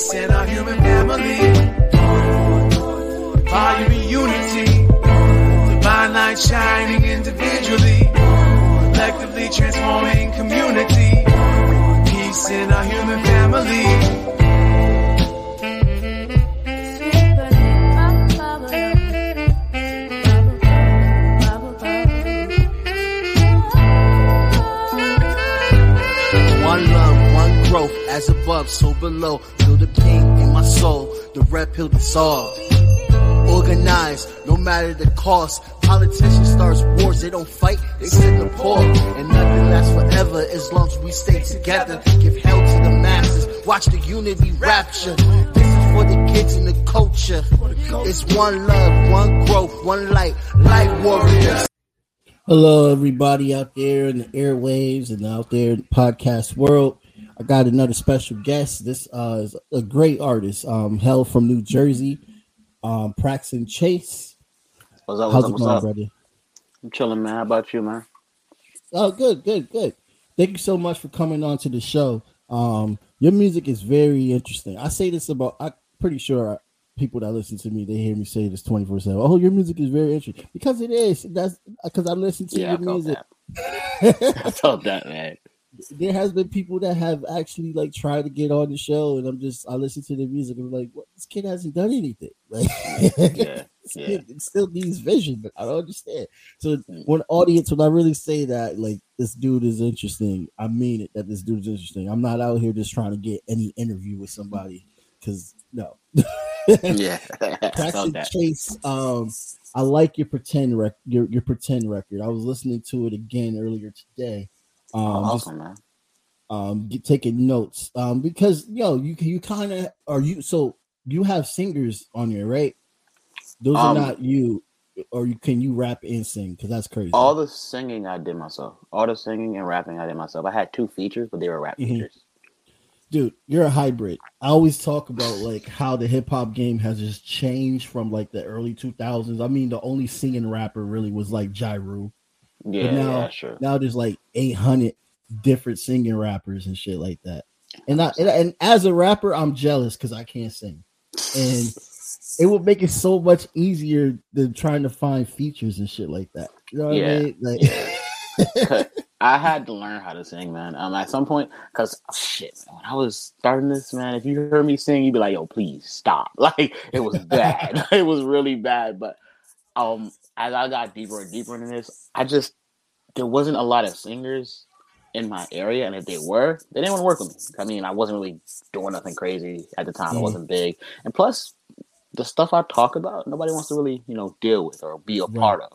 Peace in our human family. Fire in unity. Divine light shining individually. Collectively transforming community. Peace in our human family. One love, one growth, as above, so below. Pain in my soul, the rep will dissolve. Organized, no matter the cost. Politicians start wars, they don't fight, they sit the poor. And nothing lasts forever as long as we stay together. Give hell to the masses, watch the unity rapture. This is for the kids and the culture. It's one love, one growth, one light, light warriors. Hello, everybody out there in the airwaves and out there in the podcast world. I got another special guest. This uh, is a great artist, um, hell from New Jersey, um, Praxton Chase. What's up? How's What's it going, up? brother? I'm chilling, man. How about you, man? Oh, good, good, good. Thank you so much for coming on to the show. Um, your music is very interesting. I say this about. I'm pretty sure people that listen to me they hear me say this 24 seven. Oh, your music is very interesting because it is. That's because I listen to Yeah, your felt music. that. I felt that, man. There has been people that have actually like tried to get on the show, and I'm just I listen to the music and I'm like, what? This kid hasn't done anything. Like, Yeah, yeah. kid it still needs vision, but I don't understand. So Mm. when audience, when I really say that, like this dude is interesting, I mean it. That this dude is interesting. I'm not out here just trying to get any interview with somebody because no. Yeah, that. Chase, um, I like your pretend rec your, your pretend record. I was listening to it again earlier today. Um, Oh, just awesome, man. um get, taking notes um because yo you you kind of are you so you have singers on here right those Um, are not you or you can you rap and sing because that's crazy All the singing I did myself. All the singing and rapping I did myself. I had two features, but they were rap Mhm. features. dude you're a hybrid i always talk about like how the hip-hop game has just changed from like the early 2000s i mean the only singing rapper really was like Ja Rule. Yeah, But now- yeah, sure. now there's like 800 different singing rappers and shit like that and I and, and as a rapper i'm jealous because i can't sing and it would make it so much easier than trying to find features and shit like that. You know what Yeah. I mean? Like, Yeah. I had to learn how to sing, man. Um, at some point, cause shit, man, when I was starting this, man, if you heard me sing, you'd be like, "Yo, please stop!" Like it was bad. it was really bad. But um, as I got deeper and deeper into this, I just there wasn't a lot of singers in my area, and if they were, they didn't want to work with me. I mean, I wasn't really doing nothing crazy at the time. I Mhm. wasn't big, and plus, the stuff I talk about, nobody wants to really, you know, deal with or be a Right. part of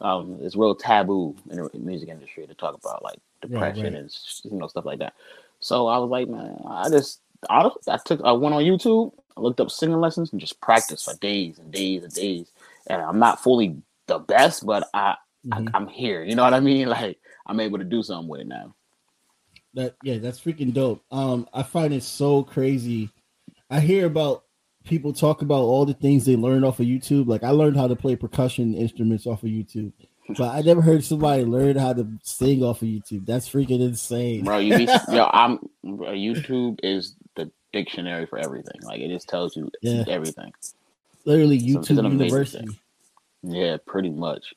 um, it's real taboo in the music industry to talk about like depression right. and you know stuff like that. So I was like, man, I just I, I took I went on YouTube, I looked up singing lessons and just practiced for days and days and days. And I'm not fully the best, but I, Mhm. I I'm here. You know what I mean? Like I'm able to do something with it now. that yeah, that's freaking dope. Um, I find it so crazy. I hear about people talk about all the things they learned off of YouTube. Like I learned how to play percussion instruments off of YouTube, but I never heard somebody learn how to sing off of YouTube. That's freaking insane. Bro, you be yo, I'm bro, YouTube is the dictionary for everything. Like it just tells you Yeah. everything. Literally, So YouTube amazing University. Yeah, pretty much.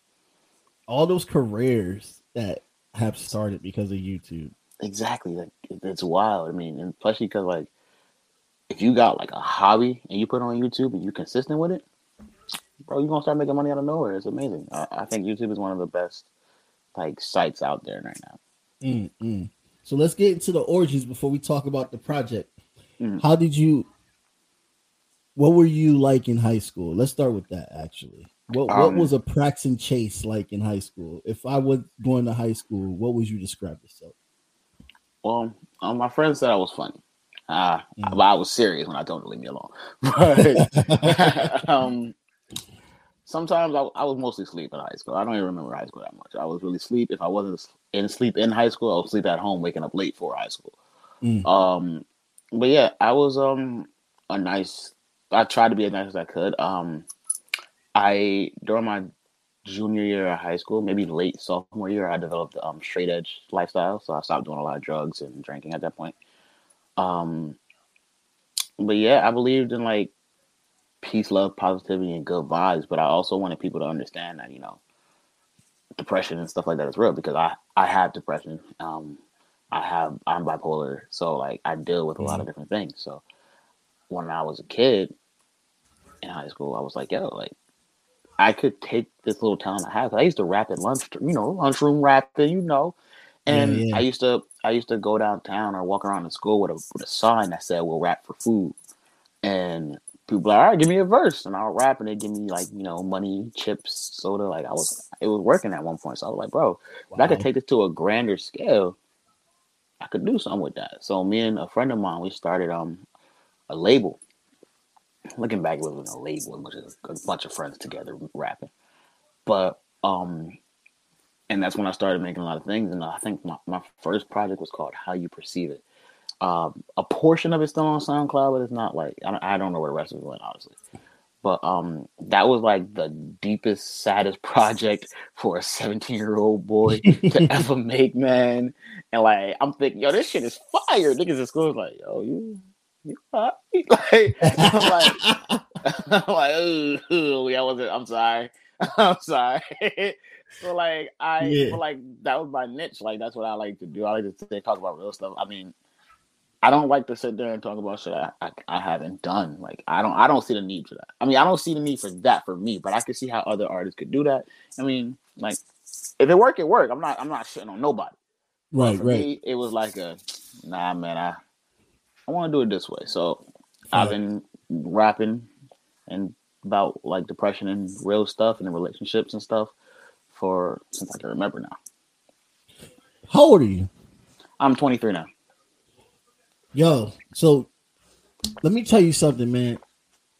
All those careers that have started because of YouTube. Exactly. Like it's wild. I mean, and especially because like if you got like a hobby and you put it on YouTube and you're consistent with it, bro, you're gonna start making money out of nowhere. It's amazing. I, I think YouTube is one of the best like sites out there right now. Mm, mm. So let's get into the origins before we talk about the project. Mm. How did you? What were you like in high school? Let's start with that. Actually, what what Um, was a Praxton Chase like in high school? If I was going to high school, what would you describe yourself? Well, um, my friends said I was funny. Uh, Mm. but I was serious when I told them to leave me alone. But um, sometimes I, I was mostly asleep in high school. I don't even remember high school that much. I was really asleep. If I wasn't in sleep in high school, I was sleep at home, waking up late for high school. Mm. Um, but yeah, I was um a nice. I tried to be as nice as I could. Um, I during my junior year of high school, maybe late sophomore year, I developed um straight edge lifestyle. So I stopped doing a lot of drugs and drinking at that point. Um, but yeah, I believed in like peace, love, positivity, and good vibes. But I also wanted people to understand that you know depression and stuff like that is real because I I have depression. Um, I have I'm bipolar, so like I deal with a lot of different things. So when I was a kid in high school, I was like, yo, like I could take this little talent I have. I used to rap at lunch, you know, lunchroom rapping, you know. And Yeah, yeah. I used to I used to go downtown or walk around the school with a with a sign that said we'll rap for food. And people like, all right, give me a verse. And I'll rap and they give me like, you know, money, chips, soda. Like I was it was working at one point. So I was like, bro, if I could take this to a grander scale, I could do something with that. So me and a friend of mine, we started um a label. Looking back, it wasn't a label, it was a bunch of friends together rapping. But um and that's when I started making a lot of things. And I think my, my first project was called How You Perceive It. Um, a portion of it's still on SoundCloud, but it's not like I don't, I don't know where the rest of it went, honestly. But um, that was like the deepest, saddest project for a 17 year old boy to ever make, man. And like, I'm thinking, yo, this shit is fire. Niggas in school is like, yo, you, you, like, I'm like, I'm like, ooh, ooh, yeah, I wasn't. I'm sorry. I'm sorry. so like, I Yeah. like that was my niche. Like that's what I like to do. I like to talk about real stuff. I mean, I don't like to sit there and talk about shit I, I, I haven't done. Like I don't I don't see the need for that. I mean, I don't see the need for that for me, but I can see how other artists could do that. I mean, like if it work, it work. I'm not I'm not shitting on nobody. right, right. me, it was like a nah, man. I I want to do it this way. So I've been rapping and about like depression and real stuff and the relationships and stuff for since I can remember now. How old are you? I'm 23 now. Yo, so let me tell you something, man.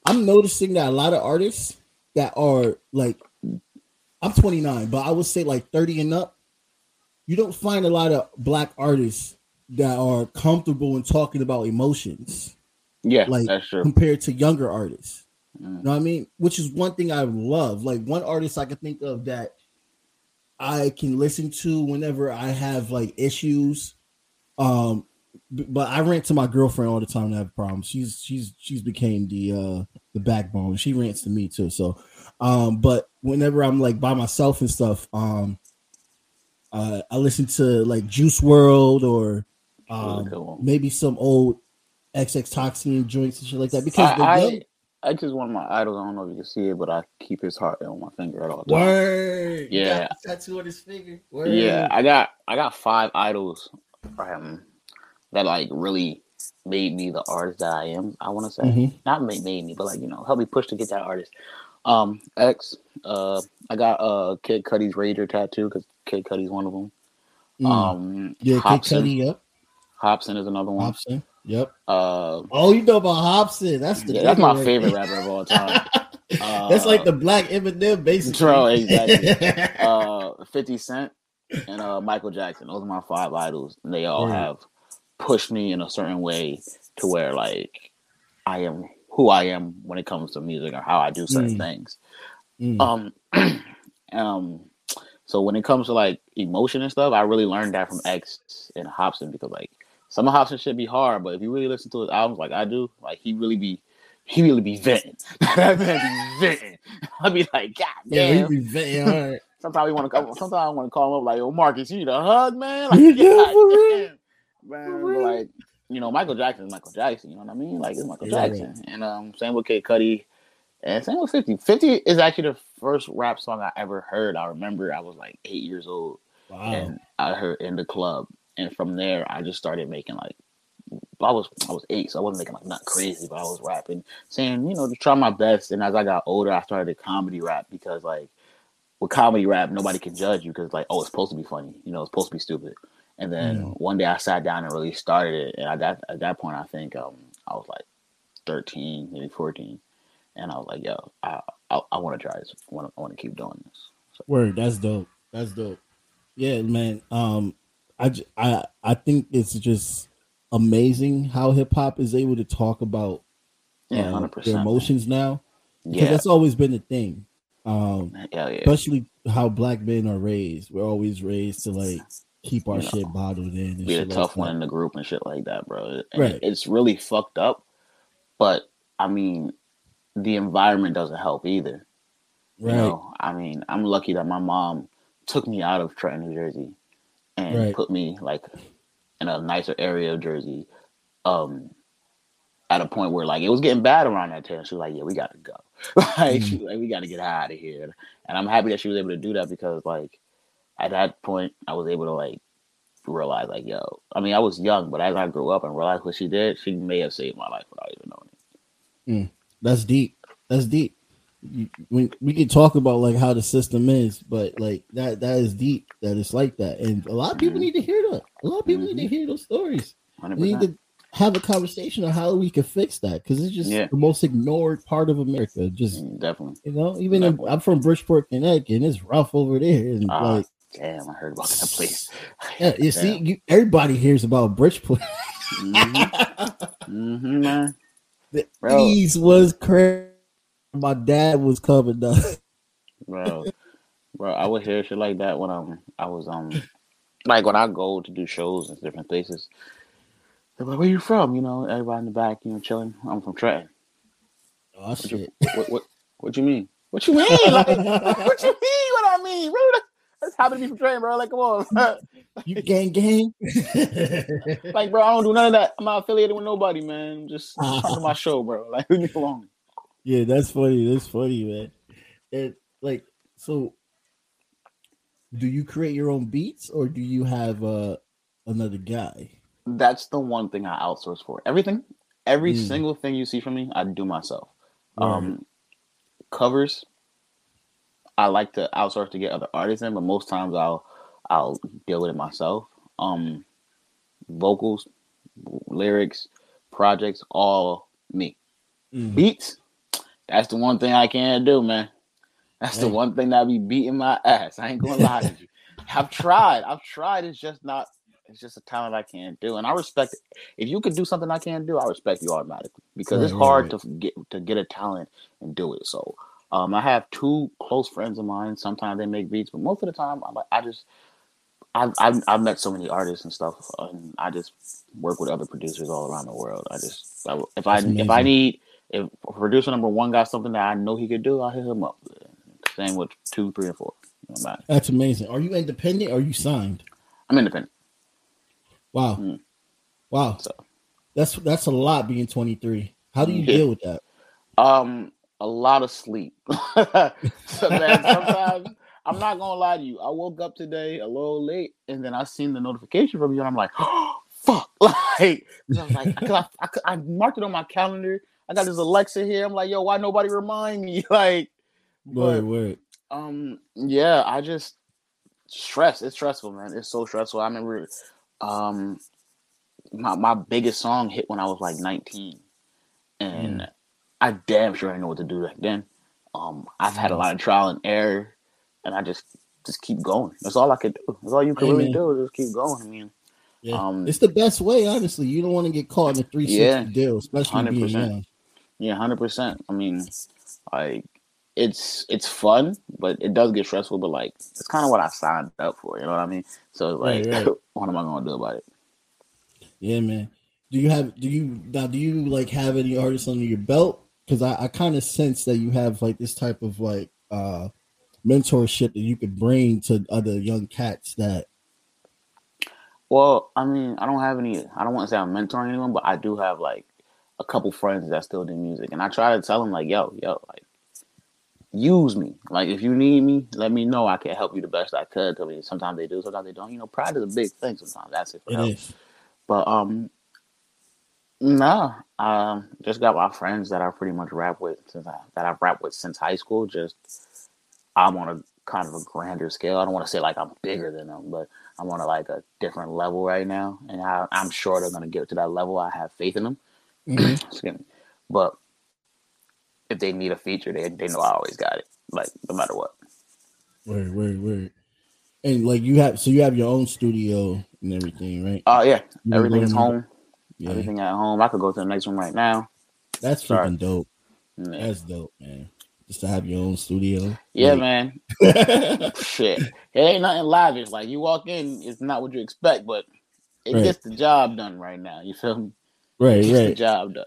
I'm noticing that a lot of artists that are like, I'm 29, but I would say like 30 and up, you don't find a lot of black artists that are comfortable in talking about emotions Yeah, Like, that's true. compared to younger artists. Mm. You know what I mean? Which is one thing I love. Like one artist I can think of that I can listen to whenever I have like issues. Um, but I rant to my girlfriend all the time. I have problems. She's she's she's became the uh the backbone. She rants to me too. So, um, but whenever I'm like by myself and stuff, um, uh, I listen to like Juice WRLD or um, maybe some old XXXTentacion joints and shit like that because I, young- I I just one of my idols. I don't know if you can see it, but I keep his heart on my finger at all times. Word. Yeah. tattoo on his finger. Word. Yeah, I got I got five idols um, that like really made me the artist that I am. I want to say Mhm. not made, made me, but like you know helped me push to get that artist. Um, X. Uh, I got uh Kid Cudi's Rager tattoo because Kid Cudi's one of them. Mm. Um, yeah, Kid Cudi, yep. Hopsin is another one. Hopsin. Yep. Uh, Oh, you know about Hopsin. That's the yeah, that's my right favorite there. rapper of all time. Uh, That's like the black Eminem, basically. True, exactly. uh 50 Cent and uh Michael Jackson. Those are my five idols. And they all have pushed me in a certain way to where like I am who I am when it comes to music or how I do certain Mm. things. Mm. Um um so when it comes to like emotion and stuff, I really learned that from X and Hopsin because like some of Hopsin should be hard, but if you really listen to his albums like I do, like he really be he really be venting. that man be venting. I'd be like, God damn. yeah, he be venting hard. Sometimes we want to come. Sometimes I want to call him up like, "Yo, Marcus, you need a hug, man." Like, Yeah, God for real. damn. man. But like, you know, Michael Jackson is Michael Jackson. You know what I mean? Like, it's Michael Jackson, and um, same with Kid Cudi, and same with Fifty. Fifty is actually the first rap song I ever heard. I remember I was like eight years old, Wow. and I heard in the club, and from there I just started making like. I was I was eight, so I wasn't making like not crazy, but I was rapping, saying you know to try my best. And as I got older, I started comedy rap because like with comedy rap, nobody can judge you because like, oh, it's supposed to be funny, you know, it's supposed to be stupid. And then Mm. one day I sat down and really started it, and at that at that point, I think um, I was like thirteen, maybe fourteen, and I was like, yo, I I, I want to try this, I want to keep doing this. So, Word, that's dope. That's dope. Yeah, man. Um, I I I think it's just amazing how hip hop is able to talk about yeah, hundred their emotions now. Yeah, that's always been the thing. Um, yeah. especially how black men are raised. We're always raised to like keep our You know, shit bottled in. And be the shit like tough one in the group and shit like that, bro. And Right. It's really fucked up. but I mean, the environment doesn't help either. Right. You know, I mean, I'm lucky that my mom took me out of Trenton, New Jersey, and Right. put me like in a nicer area of Jersey. Um, at a point where like it was getting bad around that time. She was like, "Yeah, we gotta go. like, she, like we gotta get out of here." And I'm happy that she was able to do that because like at that point I was able to like realize like, yo, I mean, I was young, but as I grew up and realized what she did, she may have saved my life without even knowing it. That's deep. That's deep. We we can talk about like how the system is, but like that that is deep. That it's like that, and a lot of people Mhm. need to hear that. A lot of people need to hear those stories. Hundred We need to have a conversation on how we can fix that because it's just Yeah. the most ignored part of America. Just Definitely. you know, even in, I'm from Bridgeport, Connecticut, and it's rough over there. And Ah, like, Damn, I heard about that place. yeah, you see, you, everybody hears about Bridgeport. Mm-hmm. hmm man. the Bro. was crazy. My dad was coming up. bro. Bro, I would hear shit like that when I'm I was um like when I go to do shows in different places. They're like, "Where you from?" You know, everybody in the back, you know, chilling. I'm from Trenton. Oh What you, shit! what, what, what you mean? What you mean? Like, what you mean? What I mean? Bro, that- that's happened to be from Trenton, bro. Like, come on, you gang gang. like, bro, I don't do none of that. I'm not affiliated with nobody, man. Just come to my show, bro. Like, leave me alone. yeah, that's funny. That's funny, man. And like, so, do you create your own beats or do you have uh another guy? That's the one thing I outsource for. Everything, every Mm. single thing you see from me, I do myself. Right. Um, covers, I like to outsource to get other artists in, but most times I'll I'll deal with it myself. Um, vocals, lyrics, projects, all me. Mhm. Beats, that's the one thing I can't do, man. That's the one thing that be beating my ass. I ain't gonna lie to you. I've tried. I've tried. It's just not. It's just a talent I can't do, and I respect it. If you could do something I can't do, I respect you automatically because it's Right, right, hard right. to get to get a talent and do it. So, um, I have two close friends of mine. Sometimes they make beats, but most of the time, I'm like, I just. I've, I've I've met so many artists and stuff, and I just work with other producers all around the world. I just I, if I That's if I need if producer number one got something that I know he could do, I'll hit him up. Same with two, three, and four. You know, man. That's amazing. Are you independent or are you signed? I'm independent. Wow. Mm. Wow. So- That's that's a lot being 23. How do you Yeah. deal with that? Um, a lot of sleep. so sometimes I'm not gonna lie to you. I woke up today a little late, and then I seen the notification from you, and I'm like, oh, "Fuck!" Like, 'cause I was like, cause I, I, I marked it on my calendar. I got this Alexa here. I'm like, "Yo, why nobody remind me?" Like, But word. um, yeah, I just stress. It's stressful, man. It's so stressful. I remember, um, my my biggest song hit when I was like 19, and I damn sure I know what to do back then. Um, I've had a lot of trial and error, and I just just keep going. That's all I could do. That's all you can really do is just keep going. I mean, Yeah. um, it's the best way, honestly. You don't want to get caught in a 360 Yeah. deal, especially being 100%. young. yeah, hundred percent. I mean, like it's it's fun, but it does get stressful. But like, it's kind of what I signed up for. You know what I mean? So like, Right, right. what am I gonna do about it? Yeah, man. Do you have do you now do you like have any artists under your belt? Because I, I kind of sense that you have like this type of like uh mentorship that you could bring to other young cats that Well, I mean, I don't have any. I don't want to say I'm mentoring anyone, but I do have like a couple friends that still do music, and I try to tell them like, "Yo, yo, like, use me. Like, if you need me, let me know. I can help you the best I could." I mean, sometimes they do, sometimes they don't. You know, pride is a big thing. Sometimes that's it for it help. is. But um, no, um, just got my friends that I pretty much rap with since I, that I've rapped with since high school. Just I'm on a kind of a grander scale. I don't want to say like I'm bigger than them, but I'm on a like a different level right now, and I, I'm sure they're gonna get to that level. I have faith in them. Mhm. Excuse me. But if they need a feature, they they know I always got it. Like no matter what. Word, word, word. And like you have, so you have your own studio and everything, right? Oh yeah, You everything is home. Yeah, Everything at home. I could go to the next one right now. that's Sorry. freaking dope. Yeah, That's dope, man. Just to have your own studio. yeah Like- man. Shit, it ain't nothing lavish. Like you walk in, it's not what you expect, but it Right. gets the job done right now. You feel me? right, It gets the right. job done.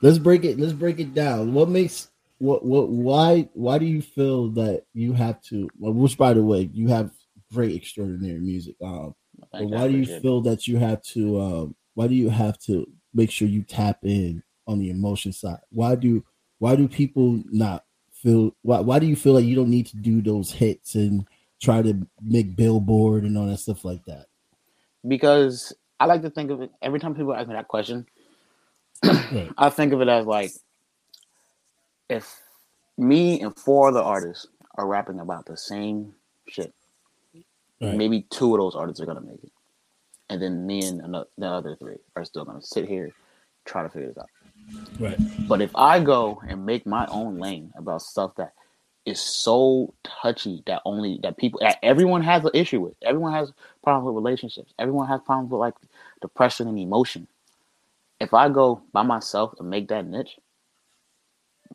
Let's break it. Let's break it down. What makes what what why why do you feel that you have to? Which by the way, you have great extraordinary music. Um, but Thank you, I why do you feel that you have to? Um, why do you have to make sure you tap in on the emotion side? Why do why do people not feel? Why why do you feel like you don't need to do those hits and try to make billboard and all that stuff like that? because I like to think of it every time people ask me that question. Right. I think of it as like if me and four other artists are rapping about the same shit, Right. maybe two of those artists are gonna make it, and then me and ano- the other three are still gonna sit here try to figure this out. Right. But if I go and make my own lane about stuff that is so touchy that only that people that everyone has an issue with, everyone has problems with relationships, everyone has problems with like depression and emotion. If I go by myself and make that niche,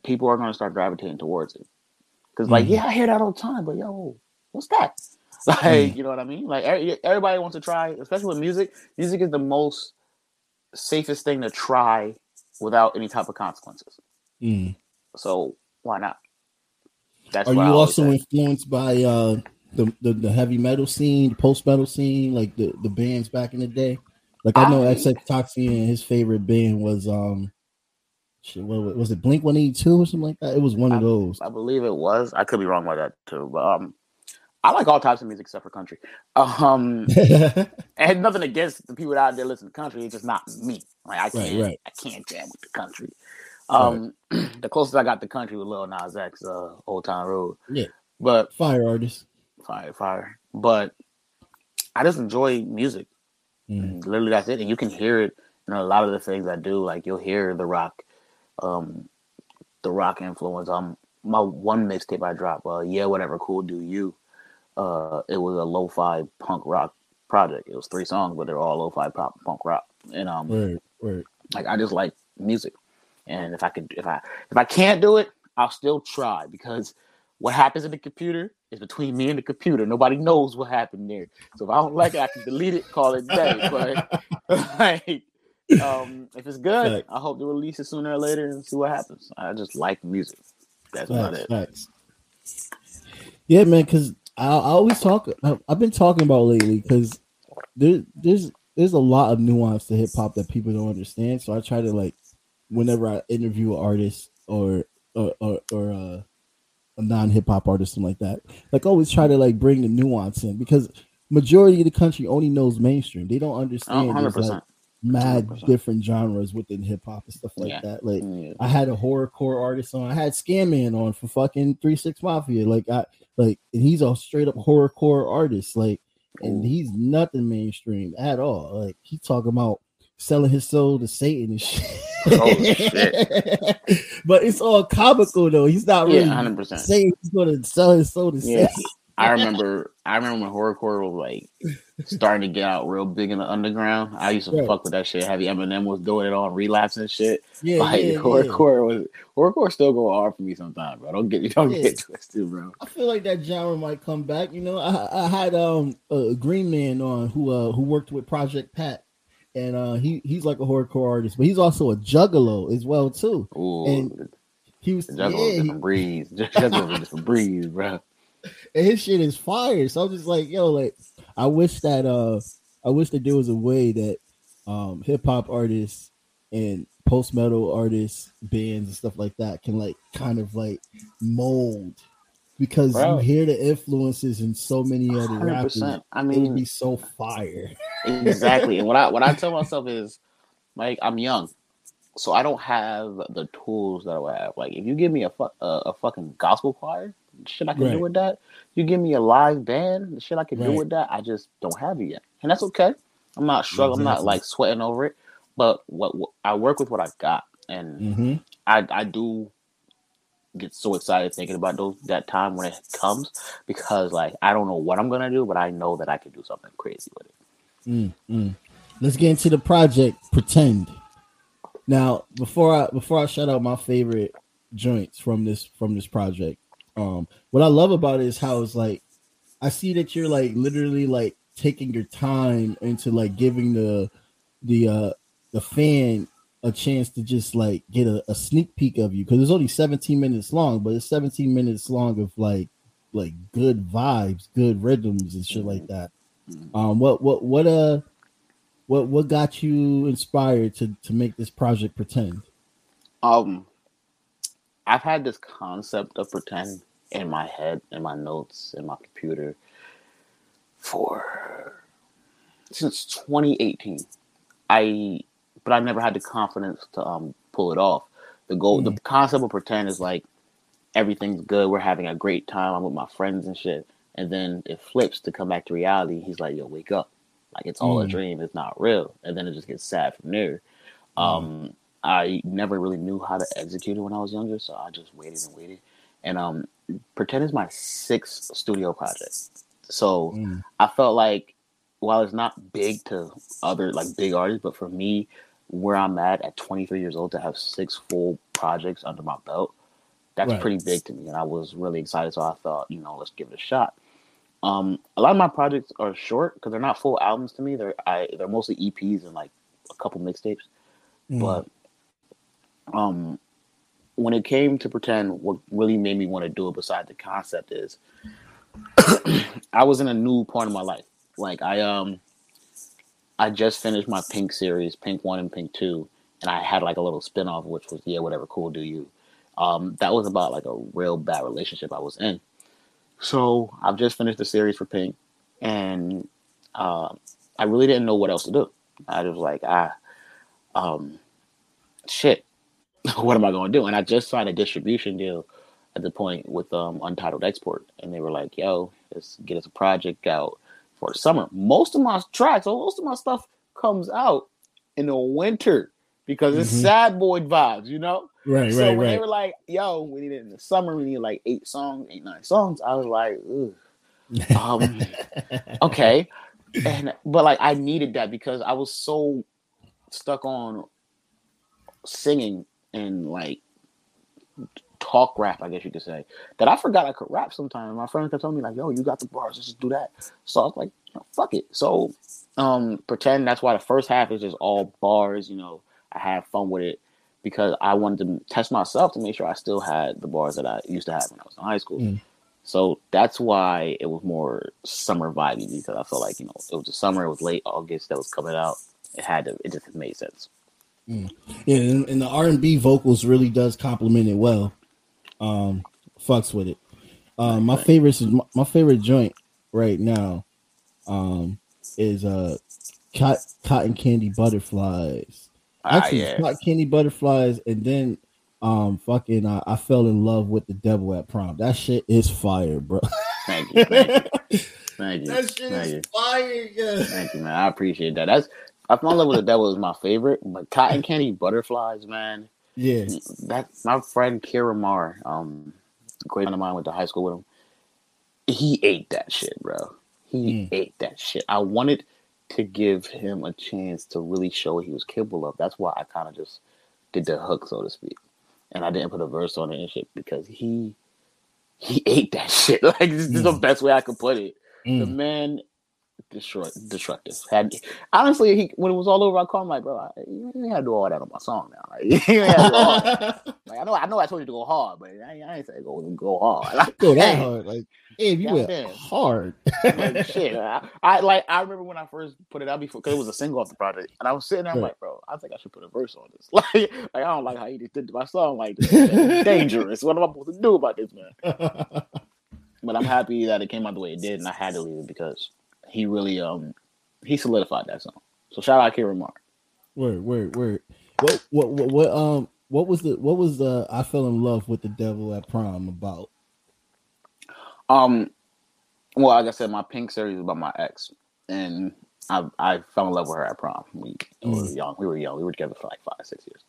people are gonna start gravitating towards it. Cause like, Mhm. yeah, I hear that all the time, but yo, what's that? Like, you know what I mean? Like everybody wants to try, especially with music. Music is the most safest thing to try without any type of consequences. Mm. So why not? That's Are you also say. influenced by uh the, the the heavy metal scene, post metal scene, like the the bands back in the day? Like I know I- XXXTentacion and his favorite band was um shit, what was- it Blink One Eighty Two or something like that? It was one of those. I believe it was. I could be wrong about that too, but um, I like all types of music except for country. Um, and nothing against the people out there listening to country. It's just not me. Like I can't, right. I can't jam with the country. Um, the closest I got to country was Lil Nas X, uh, Old Town Road. Yeah. but Fire artist. fire, fire. But I just enjoy music. Mm. Literally, that's it. And you can hear it in a lot of the things I do. Like you'll hear the rock, um, the rock influence. Um, my one mixtape I dropped, uh, yeah, whatever, cool, do you? Uh, it was a lo-fi punk rock project. It was three songs, but they're all lo-fi pop punk rock. And um, Word, word. like I just like music, and if I could, if I if I can't do it, I'll still try because what happens in the computer is between me and the computer. Nobody knows what happened there. So if I don't like it, I can delete it, call it day. But like, um, if it's good, Fact. I hope to release it sooner or later and see what happens. I just like music. That's about it. facts. Yeah, man. Because I, I always talk. I've been talking about lately because there, there's there's a lot of nuance to hip hop that people don't understand. So I try to like, whenever I interview an artist or or or, or uh, a non hip hop artist, something like that, like always try to like bring the nuance in because majority of the country only knows mainstream. They don't understand. hundred there's, like, mad 100%. different genres within hip hop and stuff like Yeah. that. Like Yeah. I had a horrorcore artist on. I had Scam Man on for fucking Three Six Mafia. Like I like, and he's a straight up horrorcore artist. Like, and he's nothing mainstream at all. Like he's talking about selling his soul to Satan and shit. Oh, shit. but it's all comical though. He's not Yeah, really hundred percent. saying he's going to sell his soul to Yeah. Satan. I remember I remember when horrorcore was like starting to get out real big in the underground. I used to Right. fuck with that shit. Heavy Eminem was doing it on relapse and shit. Yeah, like yeah, yeah. horrorcore was horrorcore still go hard for me sometimes, bro. Don't get don't Yeah. get twisted, bro. I feel like that genre might come back. You know, I, I had um a Green Man on who uh who worked with Project Pat, and uh he he's like a hardcore artist, but he's also a juggalo as well too. Ooh, And He was the yeah, different breeze. Juggle's a different breeze, bro. and his shit is fire. So I'm just like, yo, like I wish that uh I wish that there was a way that um hip hop artists and post metal artists, bands and stuff like that can like kind of like mold because Bro. you hear the influences in so many other Hundred rappers. percent. I It would mean, be so fire. exactly. And what I what I tell myself is, like, I'm young, so I don't have the tools that I would have. Like, if you give me a fu- a, a fucking gospel choir, shit I can Right. do with that. You give me a live band, the shit I can do with that. I just don't have it yet, and that's okay. I'm not struggling. I'm not like sweating over it. But what, what I work with what I've got, and Mm-hmm. I I do get so excited thinking about those that time when it comes because like I don't know what I'm gonna do, but I know that I can do something crazy with it. Mm-hmm. Let's get into the project. Pretend. Now, before I before I shout out my favorite joints from this from this project, um, what I love about it is how it's like I see that you're like literally like taking your time into like giving the the uh the fan a chance to just like get a, a sneak peek of you because it's only 17 minutes long, but it's 17 minutes long of like like good vibes, good rhythms and shit like that. Um, what what what uh what what got you inspired to to make this project pretend? Um, I've had this concept of pretend in my head, in my notes, in my computer for since 2018. I but I never had the confidence to um pull it off. The goal, the concept of pretend is like everything's good, we're having a great time, I'm with my friends and shit, and then it flips to come back to reality. He's like, "Yo, wake up! Like it's all a Mm. dream. It's not real." And then it just gets sad from there. Um, I never really knew how to execute it when I was younger, so I just waited and waited. And um, pretend is my sixth studio project, so Mm. I felt like while it's not big to other like big artists, but for me, where I'm at at 23 years old to have six full projects under my belt, that's Right. pretty big to me, and I was really excited. So I thought, you know, let's give it a shot. Um, a lot of my projects are short because they're not full albums to me. They're I they're mostly EPs and like a couple mixtapes. Mm. But um, when it came to pretend, what really made me want to do it, besides the concept, is I was in a new point of my life. Like I um, I just finished my Pink series, Pink One and Pink Two, and I had like a little spinoff, which was yeah, whatever, cool, do you? Um, that was about like a real bad relationship I was in. So I've just finished the series for Pink, and uh, I really didn't know what else to do. I was like, ah, um, shit, what am I going to do? And I just signed a distribution deal at the point with um, Untitled Export, and they were like, yo, let's get us a project out for summer. Most of my tracks, or most of my stuff comes out in the winter because it's Mhm. sad boy vibes, you know? Right, so right, when they were like, "Yo, we need it in the summer. We need like eight songs, eight nine songs," I was like, Ugh. um, "Okay," and but like I needed that because I was so stuck on singing and like talk rap, I guess you could say, that I forgot I could rap sometimes. My friend kept telling me like, "Yo, you got the bars. Let's just do that." So I was like, "No, "Fuck it." So um, pretend that's why the first half is just all bars. You know, I had fun with it because I wanted to test myself to make sure I still had the bars that I used to have when I was in high school. Mm. So that's why it was more summer vibey because I felt like you know it was the summer, it was late August that was coming out. It had to, it just made sense. Yeah, and, and the R and B vocals really does complement it well. Um, fucks with it. Um, my favorite is my, my favorite joint right now. Um, is uh, cot, cotton candy butterflies. Ah, Actually, yeah, cotton candy butterflies, and then um, fucking uh, I fell in love with the devil at prom. That shit is fire, bro. thank you, thank you, thank you, that shit thank you. fire. Yeah. Thank you, man. I appreciate that. That's I fell in love with the devil is my favorite, but cotton candy butterflies, man. Yeah. That my friend Kira Marr, um, great friend of mine went to high school with him. He ate that shit, bro. He Mm. ate that shit. I wanted to give him a chance to really show what he was capable of. That's why I kind of just did the hook, so to speak, and I didn't put a verse on it and shit because he he ate that shit. Like this is the Mm. best way I could put it. The Mm. man destroyed destructive. Had honestly, he when it was all over, I called him like, bro, I, you ain't gotta do all that on my song now. Like, you ain't gotta do all. Like, I know, I know, I told you to go hard, but I, ain't- I ain't say go go hard. Like, Go that hard, like, hey, you went Goddamn. hard. like, shit. I, I like. I remember when I first put it out before because it was a single off the project, and I was sitting there. I'm Right. like, bro, I think I should put a verse on this. Like, like I don't like how you just did my song like this. Dangerous. What am I supposed to do about this, man? But I'm happy that it came out the way it did, and I had to leave it because he really um he solidified that song. So shout out to Kira Mark. word, word, word. What, what, what, what, um, what was the, what was the, I fell in love with the devil at prom about? Um, well, like I said, my Pink series is about my ex, and I I fell in love with her at prom. We, we were Mm. young. We were young. We were together for like five, six years.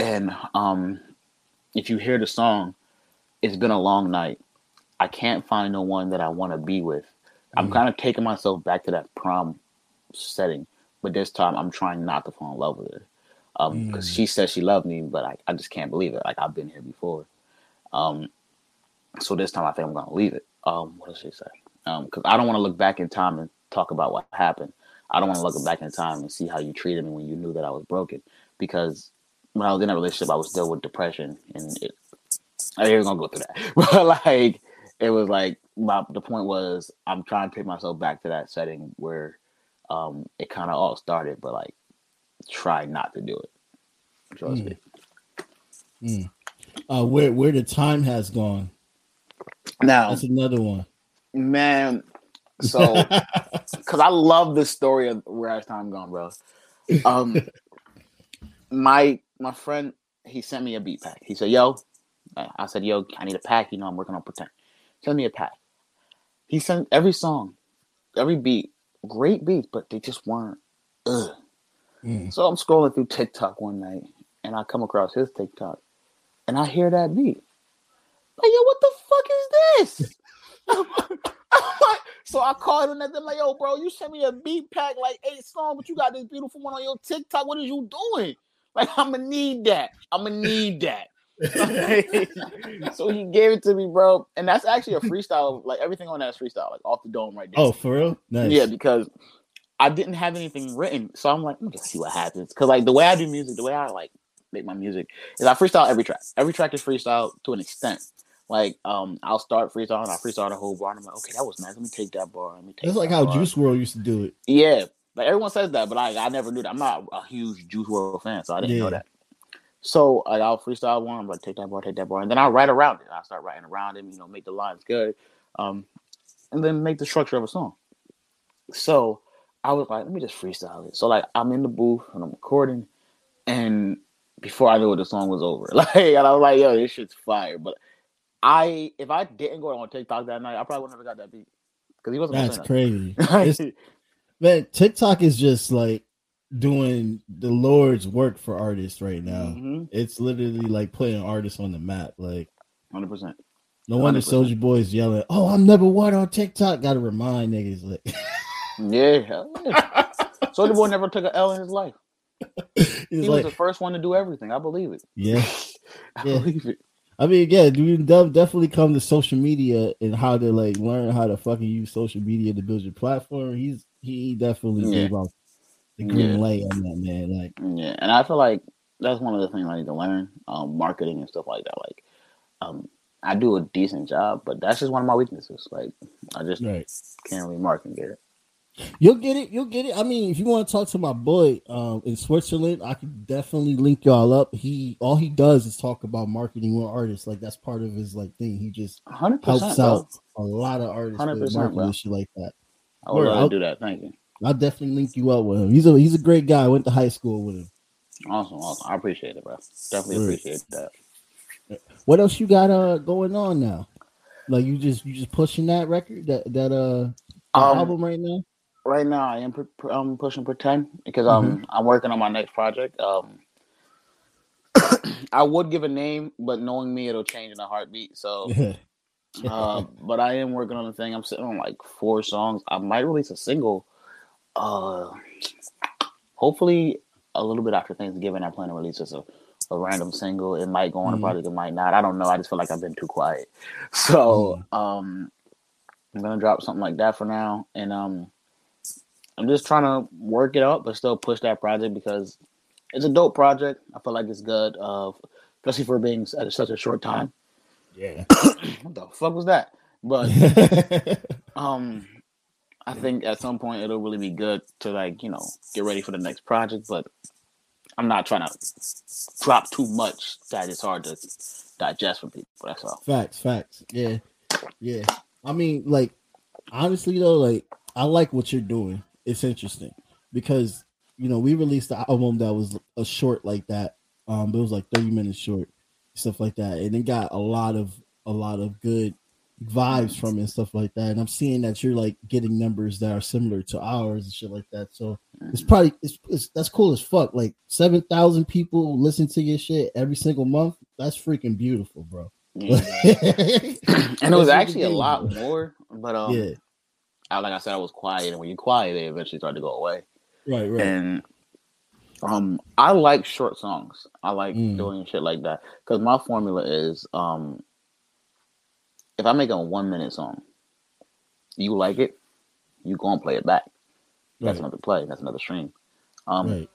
And um, if you hear the song, it's been a long night. I can't find no one that I want to be with. I'm Mhm. kind of taking myself back to that prom setting, but this time I'm trying not to fall in love with her. Um, because Mm. she said she loved me, but I, I just can't believe it. Like I've been here before. Um, so this time I think I'm gonna leave it. Um, what does she say? Um, because I don't want to look back in time and talk about what happened. I don't want to look back in time and see how you treated me when you knew that I was broken. because when I was in a relationship, I was still with depression, and it, I ain't gonna go through that. But like, it was like my the point was I'm trying to take myself back to that setting where um it kind of all started, but like try not to do it. So to Mm. speak. Mm. Uh, where where the time has gone. Now, That's another one. man, so because I love the story of where has time gone, bro. Um, my my friend he sent me a beat pack. He said, "Yo," I I said, "Yo, I need a pack. You know, I'm working on pretend. Send me a pack." He sent every song, every beat, great beats, but they just weren't. Ugh. Mm. So I'm scrolling through TikTok one night, and I come across his TikTok, and I hear that beat. Like, yo, what the fuck is this? So I called him and I'm like, yo, bro, you sent me a beat pack, like eight songs, but you got this beautiful one on your TikTok. What is you doing? Like, I'm gonna need that. I'm gonna need that. so he gave it to me, bro. And that's actually a freestyle. Like everything on that is freestyle, like off the dome right there. oh, for real? Nice. Yeah, because I didn't have anything written, so I'm like, let me just see what happens. Because like the way I do music, the way I like make my music is I freestyle every track. Every track is freestyle to an extent. Like um, I'll start freestyling, I'll freestyle the whole bar, and I'm like, okay, that was nice. Let me take that bar. Let me take. That's like how bar. Juice WRLD used to do it. Yeah, like everyone says that, but I I never knew that. I'm not a huge Juice WRLD fan, so I didn't know that. So like, I'll freestyle one. I'm like, take that bar, take that bar, and then I'll write around it. I start writing around it. You know, make the lines good, um, and then make the structure of a song. So I was like, let me just freestyle it. So like, I'm in the booth and I'm recording, and before I knew it, the song was over. Like, and I was like, yo, this shit's fire. But I, if I didn't go on TikTok that night, I probably wouldn't have got that beat because he wasn't. That's crazy. crazy. Man, TikTok is just like doing the Lord's work for artists right now. Mm-hmm. It's literally like putting artists on the map. Like Hundred percent. no wonder 100%. Soulja yelling, "Oh, I'm number one on TikTok." Got to remind niggas like Yeah. Soulja Boy never took an L in his life. it's He like was the first one to do everything. I believe it. yeah. I Yeah. believe it. I mean, yeah, you definitely come to social media and how to like learn how to fucking use social media to build your platform. He's he definitely Yeah. gave out the green Yeah. light on that man. Like, Yeah, and I feel like that's one of the things I need to learn, um, marketing and stuff like that. Like, um, I do a decent job, but that's just one of my weaknesses. Like, I just right. can't really market and get it. You'll get it. You'll get it. I mean, if you want to talk to my boy um, in Switzerland, I could definitely link y'all up. He all he does is talk about marketing with artists. Like that's part of his like thing. He just helps percent, out bro. a lot of artists 100%, marketing bro. shit like that. I would Word, love I'll- to do that. Thank you. I'll definitely link you up with him. He's a he's a great guy. I went to high school with him. Awesome, awesome. I appreciate it, bro. Definitely appreciate that. What else you got uh going on now? Like you just you just pushing that record that that uh that Um, album right now? right now I am pr- pr- um, pushing pretend because um I'm working on my next project. Um, I would give a name, but knowing me, it'll change in a heartbeat. So, uh, but I am working on the thing. I'm sitting on like four songs. I might release a single. Uh, hopefully a little bit after Thanksgiving. I plan to release just a, a random single. It might go on Mhm. a project, it might not. I don't know. I just feel like I've been too quiet. So, um, I'm gonna drop something like that for now, and um, I'm just trying to work it out, but still push that project because it's a dope project. I feel like it's good, uh, especially for being at such a short time. yeah. What the fuck was that? But um, I think at some point it'll really be good to like you know get ready for the next project. But I'm not trying to drop too much that it's hard to digest for people. That's all. Facts, facts. Yeah. Yeah. I mean, like, honestly though, like I like what you're doing. It's interesting because you know, we released the album that was a short like that. Um, it was like 30 minutes short, stuff like that. And it got a lot of a lot of good vibes from it and stuff like that. And I'm seeing that you're like getting numbers that are similar to ours and shit like that. So it's probably it's, it's that's cool as fuck. Like seven thousand people listen to your shit every single month. That's freaking beautiful, bro. Yeah. and and it was actually a lot more, but um, Yeah, I, like I said, I was quiet, and when you're quiet, they eventually start to go away. right, right. And um, I like short songs. I like Mm. doing shit like that because my formula is um, if I make a one minute song, you like it, you go and play it back. That's Right. another play. That's another stream. Um, right.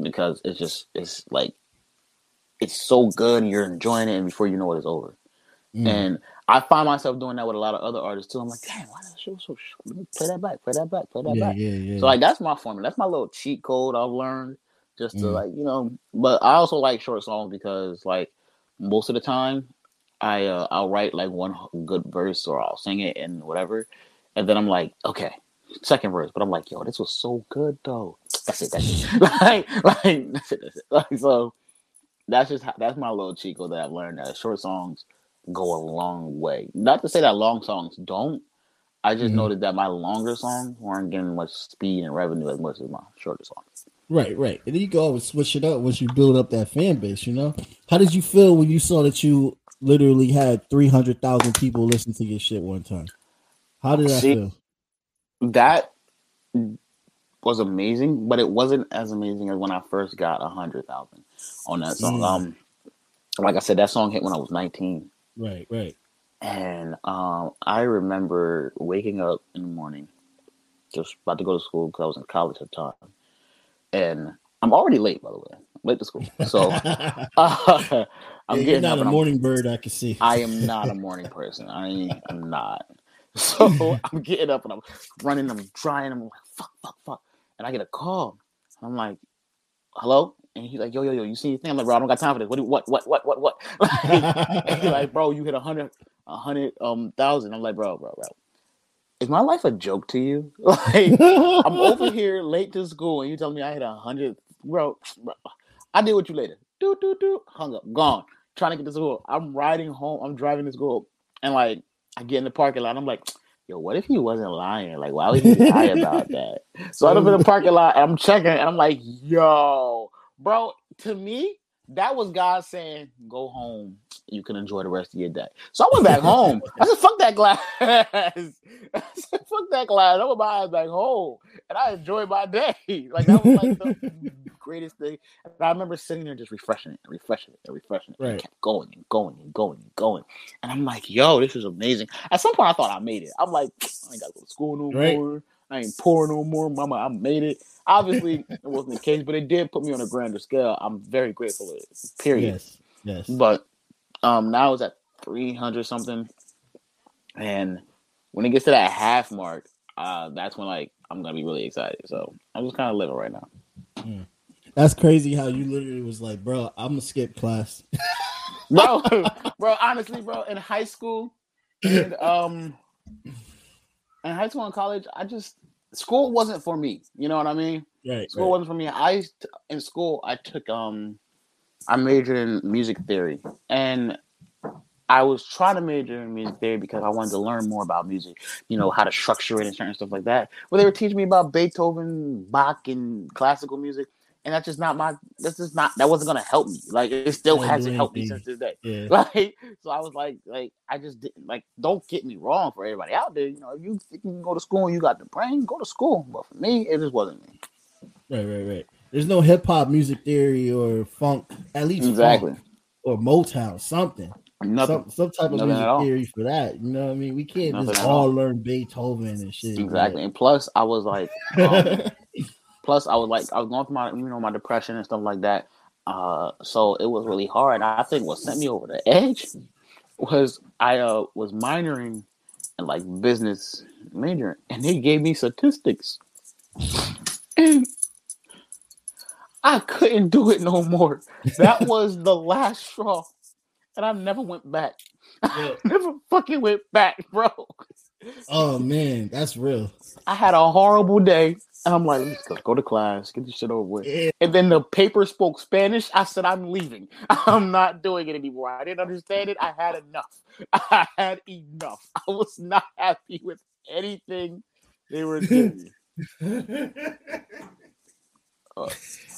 because it's just it's like it's so good and you're enjoying it, and before you know it, it's over. Mm. And I find myself doing that with a lot of other artists too. I'm like, damn, why that show so short? Play that back, play that back, play that yeah, back. yeah, yeah. So like that's my formula. That's my little cheat code I've learned just to Mm. like you know. But I also like short songs because like most of the time I uh, I'll write like one good verse or I'll sing it and whatever, and then I'm like okay. Second verse, but I'm like, yo, this was so good though. That's it. That's it. like, like, that's it. That's it. Like, so that's just how, that's my little chico that I've learned that short songs go a long way. Not to say that long songs don't. I just Mhm. noted that my longer songs weren't getting much speed and revenue as much as my shorter songs. Right, right. And then you go and switch it up once you build up that fan base, you know? How did you feel when you saw that you literally had 300,000 people listen to your shit one time? How did that See, feel? That was amazing, but it wasn't as amazing as when I first got a hundred thousand on that song. Mm. Um, like I said, that song hit when I was nineteen. Right, right. And um, I remember waking up in the morning, just about to go to school because I was in college at the time. And I'm already late, by the way. I'm late to school. So uh, I'm Yeah, you're getting not up a and I'm- morning bird, I can see. I am not a morning person. I am not. So I'm getting up and I'm running, I'm trying, I'm like, fuck, fuck, fuck. And I get a call. I'm like, hello? And he's like, yo, yo, yo, you see anything? I'm like, bro, I don't got time for this. What, do- what, what, what, what, what? and he's like, bro, you hit a hundred, a hundred um thousand. I'm like, bro, bro, bro. Is my life a joke to you? Like, I'm over here late to school and you telling me I hit a hundred, bro, bro. I deal with you later. Do, do, do. Hung up, gone. Trying to get this school. I'm riding home. I'm driving this school, and like I get in the parking lot. I'm like, yo, what if he wasn't lying? Like, why would he lie about that? So I'm in the parking lot. And I'm checking, and I'm like, yo, bro. To me, that was God saying, go home. You can enjoy the rest of your day. So I went back home. I said, fuck that glass. I said, fuck that glass. I went my ass back home, and I enjoyed my day. Like that was like the greatest thing. And I remember sitting there just refreshing it, and refreshing it, and refreshing it. And Right. it kept going and going and going and going. And I'm like, yo, this is amazing. At some point, I thought I made it. I'm like, I ain't got to go to school no Right. more. I ain't poor no more. Mama, I made it. Obviously, it wasn't the case, but it did put me on a grander scale. I'm very grateful of it. Period. yes, yes. But um now it's at 300 something. And when it gets to that half mark, uh that's when like I'm gonna be really excited. So I'm just kind of living right now. That's crazy how you literally was like, bro, I'm gonna skip class. bro, bro, honestly, bro, in high school and um in high school and college, I just school wasn't for me. You know what I mean? right, School right. wasn't for me. I in school I took um I majored in music theory and I was trying to major in music theory because I wanted to learn more about music, you know, how to structure it and certain stuff like that. Well, they were teaching me about Beethoven, Bach, and classical music, and that's just not my. That's just not. That wasn't gonna help me. Like it still hasn't helped me since this day. Yeah. Like so, I was like, like I just didn't like. Don't get me wrong for everybody out there. You know, if you think you can go to school and you got the brain, go to school. But for me, it just wasn't me. Right, right, right. There's no hip hop music theory or funk, at least Exactly. or Motown, something. Nothing. Some some type of Nothing music theory for that. You know what I mean? We can't Nothing just all all. learn Beethoven and shit. Exactly. And plus, I was like, um, plus I was like, I was going through my, you know, my depression and stuff like that. Uh, so it was really hard. I think what sent me over the edge was I uh was minoring in like business major, and they gave me statistics, and I couldn't do it no more. That was the last straw, and I never went back. I never fucking went back, bro. Oh man, that's real. I had a horrible day, and I'm like, let's go, to class, get this shit over with. Yeah. And then the paper spoke Spanish. I said, I'm leaving. I'm not doing it anymore. I didn't understand it. I had enough. I had enough. I was not happy with anything they were doing. Uh,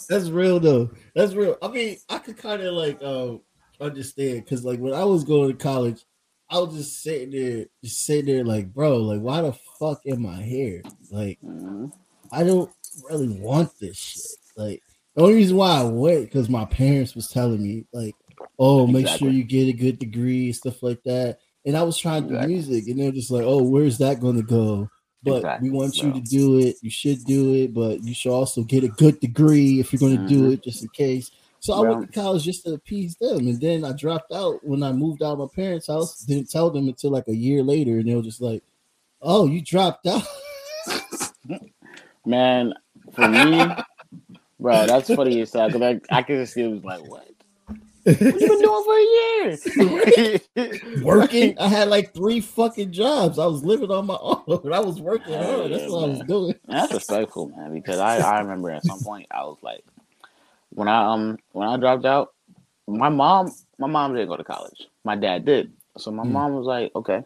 That's real though. That's real. I mean, I could kind of like um understand because like when I was going to college, I was just sitting there, just sitting there like, bro, like why the fuck am I here? Like mhm. I don't really want this shit. Like the only reason why I went because my parents was telling me like, oh, make Exactly. sure you get a good degree stuff like that. And I was trying to do music, and they're just like, oh, where's that going to go? but Exactly, we want you to do it. You should do it, but you should also get a good degree if you're going to do Mhm. it, just in case. So I went to college just to appease them, and then I dropped out when I moved out of my parents' house. Didn't tell them until like a year later, and they were just like, "Oh, you dropped out." Man, for me, bro, that's funny as hell. Cause I, I can just see it was like, what? What you been doing for a year? working. I had like three fucking jobs. I was living on my own, I was working hard. That's what I was doing. That's respectful, man. Because I, I remember at some point I was like, when I um when I dropped out, my mom my mom didn't go to college. My dad did. So my Hmm. mom was like, okay,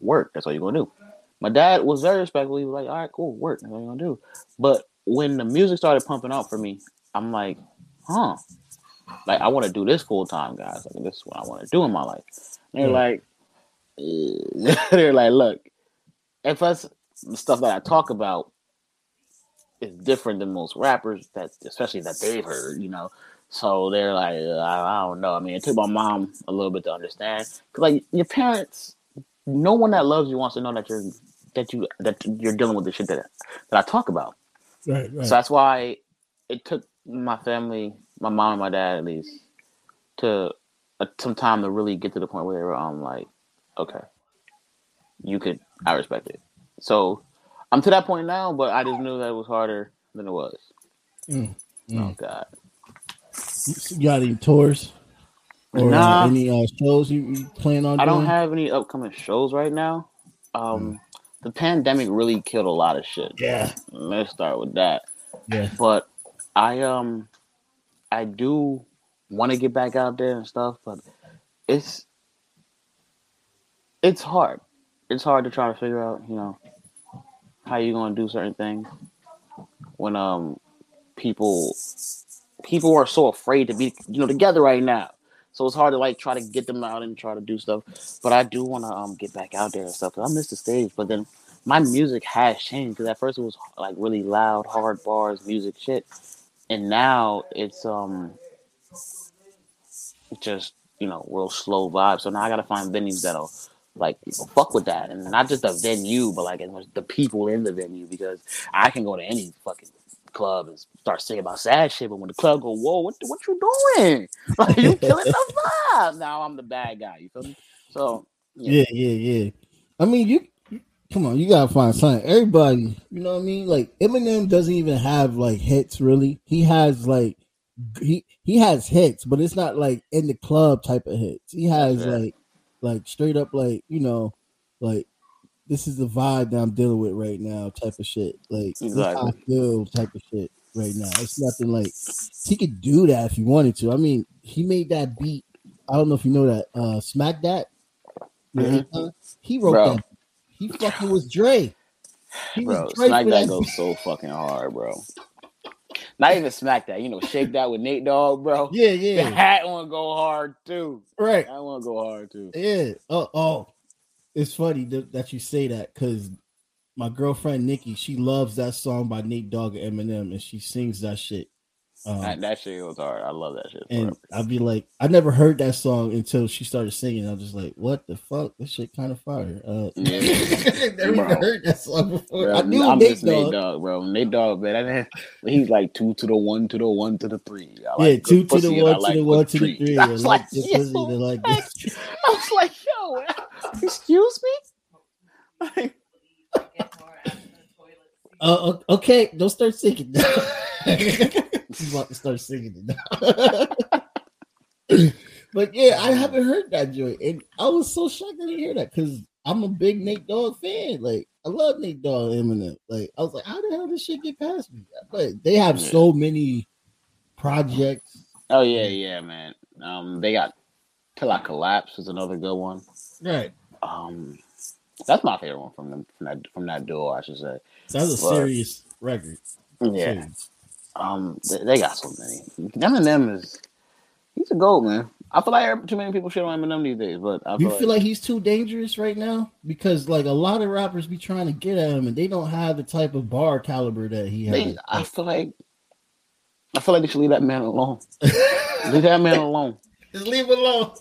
work. That's all you're gonna do. My dad was very respectful. He was like, all right, cool, work. That's all you're gonna do. But when the music started pumping out for me, I'm like, huh. Like I want to do this full time, guys. Like this is what I want to do in my life. And they're Yeah. like, they're like, look, if us the stuff that I talk about is different than most rappers that, especially that they've heard, you know. So they're like, I, I don't know. I mean, it took my mom a little bit to understand, cause like your parents, no one that loves you wants to know that you're that you that you're dealing with the shit that that I talk about. Right, right. So that's why it took my family, my mom and my dad at least, to uh, some time to really get to the point where they were um like, okay, you could, I respect it. So I'm to that point now, but I just knew that it was harder than it was. Mm, Oh mm. God, You got any tours or Nah. any uh, shows you, you plan on? Doing I don't have any upcoming shows right now. Um, the pandemic really killed a lot of shit. Yeah, Let's start with that. yeah. but I um I do want to get back out there and stuff, but it's it's hard. It's hard to try to figure out, you know, how you gonna do certain things when um people people are so afraid to be you know together right now. So it's hard to like try to get them out and try to do stuff. But I do want to um get back out there and stuff. I miss the stage, but then my music has changed because at first it was like really loud, hard bars, music shit, and now it's um just you know real slow vibe. So now I gotta find venues that'll like fuck with that, and not just the venue, but like the people in the venue because I can go to any fucking club and start singing about sad shit, but when the club go, whoa, what what you doing? Like you killing the vibe. Now I'm the bad guy. You feel me? So Yeah, yeah, yeah. I mean, you come on, you gotta find something. Everybody, you know what I mean? Like Eminem doesn't even have like hits really. He has like he he has hits, but it's not like in the club type of hits. He has Yeah. like like straight up like you know like this is the vibe that I'm dealing with right now type of shit. Like how I Exactly. feel type of shit right now. It's nothing like he could do that if he wanted to. I mean, he made that beat. I don't know if you know that. Uh Smack That. Mhm. Akon. He wrote Bro. that. He fucking was Dre. He bro, was Dre smack that that goes so fucking hard, bro. Not even smack that, you know, shake that with Nate Dogg, bro. Yeah, yeah. That one go hard too. right. That one go hard too. Yeah. Oh, oh. It's funny that, that you say that because my girlfriend Nikki, she loves that song by Nate Dogg and Eminem, and she sings that shit. Um, That, that shit was hard. I love that shit. and. I'd be like, I never heard that song until she started singing. I was just like, what the fuck? This shit kind of fire. Uh, Yeah. never Bro. heard that song before. Bro, I knew I'm Nate just Nate Dogg. Dogg, bro. Nate Dogg, man. He's like two to the one to the one to the three. I Yeah, like two to the one to like the one to the three. I was like like, the yo, pussy like this. I was like, yo, excuse me. Like, Uh, okay, don't start singing. She's about to start singing it now. but yeah, I haven't heard that joint, and I was so shocked I didn't hear that because I'm a big Nate Dogg fan. Like, I love Nate Dogg Eminem. Like, I was like, how the hell did this shit get past me? But they have so many projects. oh yeah, yeah, man. Um, they got till I collapse is another good one. Right. Um, that's my favorite one from them from that from that duo, I should say. That's a Right. serious record. Yeah. Serious. Um, they, they got so many. Eminem is he's a gold man. I feel like too many people shit on Eminem these days, but I You feel, feel like, like he's too dangerous right now because like a lot of rappers be trying to get at him and they don't have the type of bar caliber that he they, has. I feel like I feel like they should leave that man alone. leave that man alone. Just leave it alone.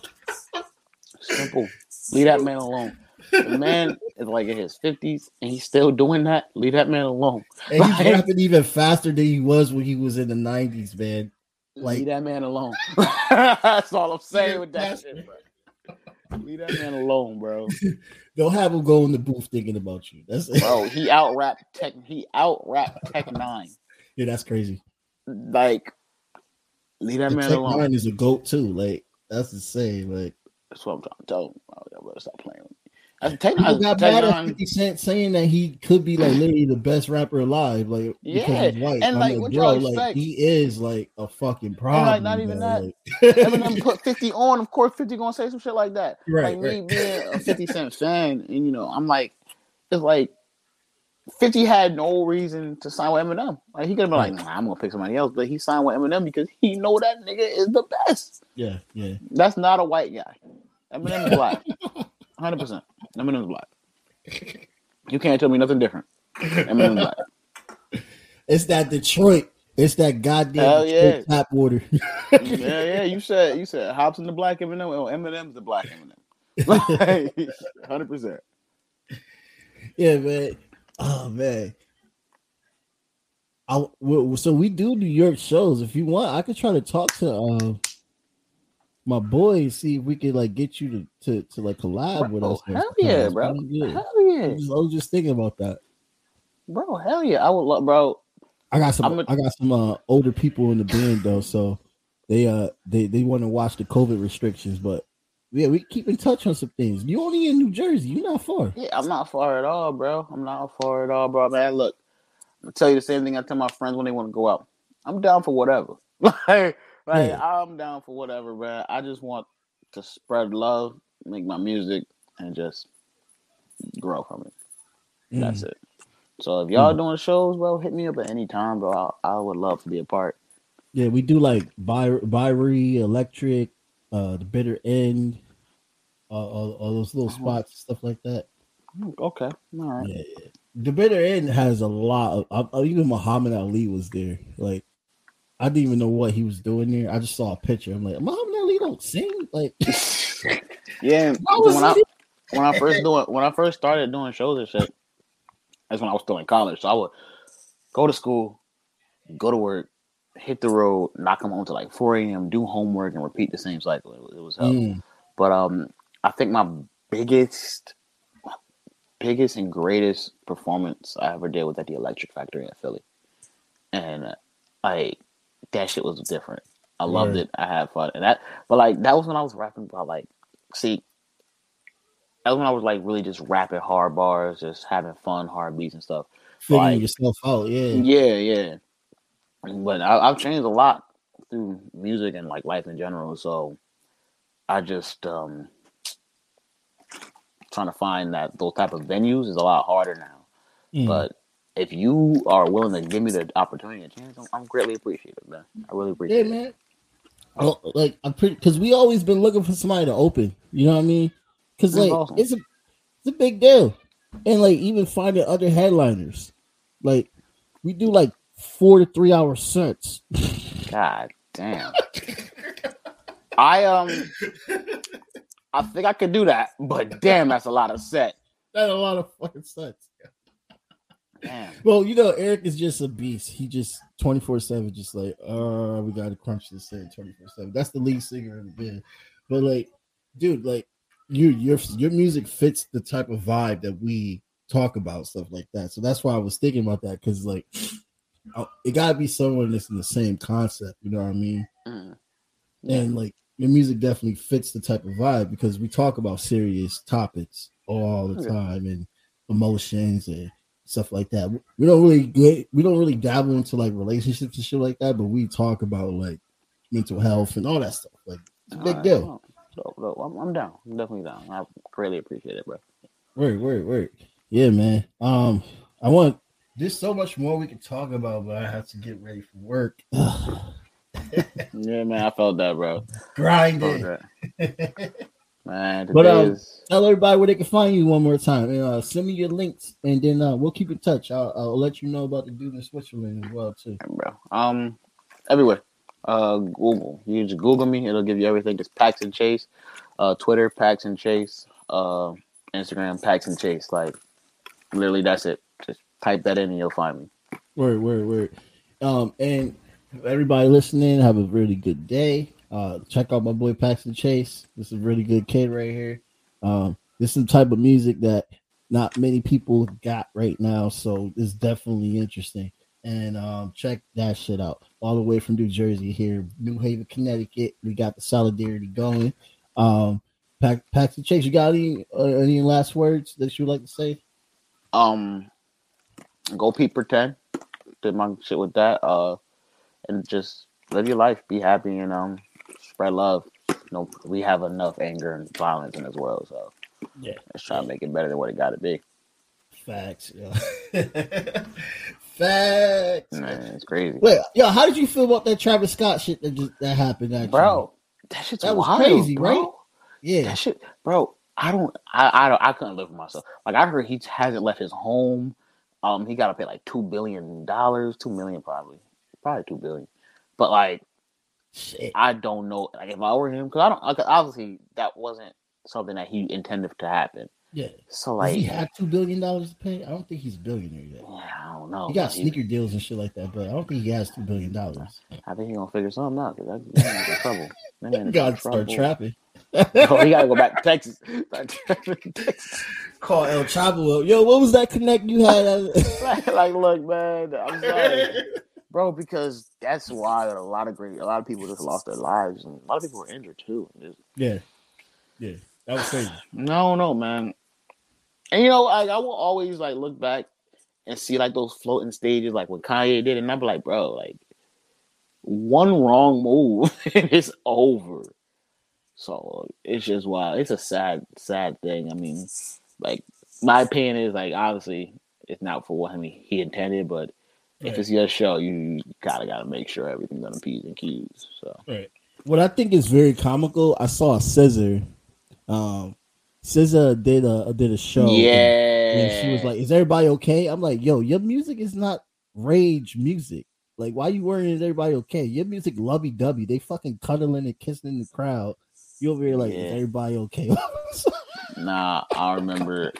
Simple. Leave that man alone. The man, is like in his fifties and he's still doing that. Leave that man alone. And he's Like- rapping even faster than he was when he was in the nineties, man. Like- Leave that man alone. That's all I'm saying with that shit, bro. Leave that man alone, bro. Don't have him go in the booth thinking about you. That's Bro, he out rapped Tech. He out rapped Tech N9ne. yeah, that's crazy. Like, leave that The man Tech alone. Nine is a goat too. Like that's insane. Like That's what I'm trying to tell him. Oh, yeah, bro, stop playing me. That's Tech people got mad at 50 Cent saying that he could be like literally the best rapper alive. Like Yeah, because he's white. and, I'm like, like, what bro, y'all like expect? he is like a fucking problem. not even bro. that. Like- Eminem put 50 on, of course 50 gonna say some shit like that. Right, like me right. being a 50 Cent fan, and you know, I'm like, it's like 50 had no reason to sign with Eminem. Like he could have been like, nah, I'm gonna pick somebody else, but he signed with Eminem because he know that nigga is the best. yeah, yeah. That's not a white guy. Eminem's black. 100 percent Eminem's black. You can't tell me nothing different. Eminem's black. It's that Detroit. It's that goddamn Hell yeah. tap water. yeah, yeah. You said you said Hopsin the black Eminem. Oh, Eminem's the black Eminem. Hundred percent. yeah, man. Oh man. I so we do New York shows. If you want, I could try to talk to uh, my boys, see if we could like get you to to, to like collab with Bro, us. hell yeah, bro. Yeah. Hell yeah, I was, I was just thinking about that. bro. Hell yeah. I would love, bro. I got some. A- I got some uh, older people in the band though, so they uh they they want to watch the COVID restrictions, but yeah, we keep in touch on some things. You only in New Jersey. You're not far. Yeah, I'm not far at all, bro. I'm not far at all, bro. Man, look, I'm gonna tell you the same thing I tell my friends when they want to go out. I'm down for whatever. like, like Yeah. I'm down for whatever, man. I just want to spread love, make my music, and just grow from it. That's Mm. it. So if y'all doing shows, bro, hit me up at any time, bro. I, I would love to be a part. Yeah, we do like By Bowery, Electric, uh, the Bitter End, uh, all, all those little Uh-huh. spots, stuff like that. Okay, all right. Yeah, yeah. The Bitter End has a lot of. Uh, even Muhammad Ali was there. Like, I didn't even know what he was doing there. I just saw a picture. I'm like, Muhammad Ali don't sing. Like, Yeah, when I when I first doing when I first started doing shows and shit, that's when I was still in college. So I would go to school, go to work, hit the road, knock them home to like 4 a.m., do homework, and repeat the same cycle. It, was- it was hell. mm, But um, I think my biggest, biggest and greatest performance I ever did was at the Electric Factory in Philly, and uh, like that shit was different. I loved Right. it. I had fun, and that. But like that was when I was rapping about like, see, that was when I was like really just rapping hard bars, just having fun, hard beats and stuff. figuring Like- yourself out. Yeah. Yeah, yeah. But I, I've changed a lot through music and like life in general. So I just um trying to find that those type of venues is a lot harder now. Mm. But if you are willing to give me the opportunity and chance, I'm, I'm greatly appreciative, man. I really Yeah, appreciate it. man. Well, like I'm pretty because we always been looking for somebody to open. You know what I mean? Because like awesome. it's a it's a big deal, and like even finding other headliners, like we do like four to three hour sets. God damn. I um I think I could do that, but damn, that's a lot of set. That's a lot of fucking sets. Damn. Well, you know, Eric is just a beast. He just twenty four seven, just like, uh, we got to crunch this in twenty four seven. That's the lead singer in the band. But like, dude, like, you your your music fits the type of vibe that we talk about, stuff like that. So that's why I was thinking about that because like, uh, it gotta be someone that's in the same concept. You know what I mean? Mm. And like, your music definitely fits the type of vibe because we talk about serious topics all the time and emotions and stuff like that. We don't really get, we don't really dabble into like relationships and shit like that, but we talk about like mental health and all that stuff. Like it's a big Alright, deal. well, Dope, dope. I'm, I'm down. I'm definitely down. I greatly appreciate it, bro. Word, word, word. Yeah, man. Um, I want there's so much more we could talk about, but I have to get ready for work. Yeah, man, I felt that, bro. Grinding. Man, But, um, is Tell everybody where they can find you one more time. And uh, send me your links, and then uh, we'll keep in touch. I'll, I'll let you know about the dude in Switzerland as well too. bro. Um, everywhere. Uh, Google. You just Google me. It'll give you everything. It's Paxton Chase. Uh, Twitter Paxton Chase. Uh, Instagram, Paxton Chase. Like, literally, that's it. Just type that in and you'll find me. Word, word, word. Um, and everybody listening, have a really good day. Uh, check out my boy Paxton Chase. This is a really good kid right here. Um, this is the type of music that not many people got right now, so it's definitely interesting. And um, check that shit out. All the way from New Jersey here, New Haven, Connecticut. We got the solidarity going. Um, Pax- Paxton Chase, you got any uh, any last words that you would like to say? Um, go Pete pretend. Did my shit with that. Uh, and just live your life, be happy, and um, spread love. You know, we have enough anger and violence in this world, so Yeah. let's try to make it better than what it got to be. Facts, yo. Facts. Man, it's crazy, Wait, yo, how did you feel about that Travis Scott shit that just that happened? Actually? bro. That shit's That was wild, crazy, bro. right? yeah, That shit, bro. I don't, I, I don't, I couldn't live for myself. Like I heard he hasn't left his home. Um, he got to pay like two billion dollars, two million probably, probably two billion. But like, shit. I don't know. Like if I were him, because I don't. Obviously, that wasn't something that he intended to happen. Yeah, So Does like, he had two billion dollars to pay? I don't think he's a billionaire yet. yeah, I don't know. He got sneaker deals and shit like that, but I don't think he has two billion dollars. I think he's gonna figure something out. Cause that, that in trouble. Man in Gotta start trapping. Oh, he gotta go back to Texas. Texas. Call El Chapo. Yo, what was that connect you had? like, like, look, man, I'm sorry, bro, because that's why a lot of great, a lot of people just lost their lives, and a lot of people were injured too. Yeah, yeah, that was crazy. No, no, man. And you know, like I will always like look back and see like those floating stages, like what Kanye did, and be like, bro, like one wrong move and it's over. So it's just wild. It's a sad, sad thing. I mean, like my opinion is like obviously it's not for what he, he intended, but if it's your show, you gotta gotta make sure everything's on the P's and Q's. So Right. What I think is very comical, I saw a SZA. Um, SZA did a did a show. yeah, And she was like, "Is everybody okay?" I'm like, "Yo, your music is not rage music. Like, why you worrying? Is everybody okay? Your music lovey dovey. They fucking cuddling and kissing in the crowd. You over here like, Yeah. is everybody okay? Nah, I remember.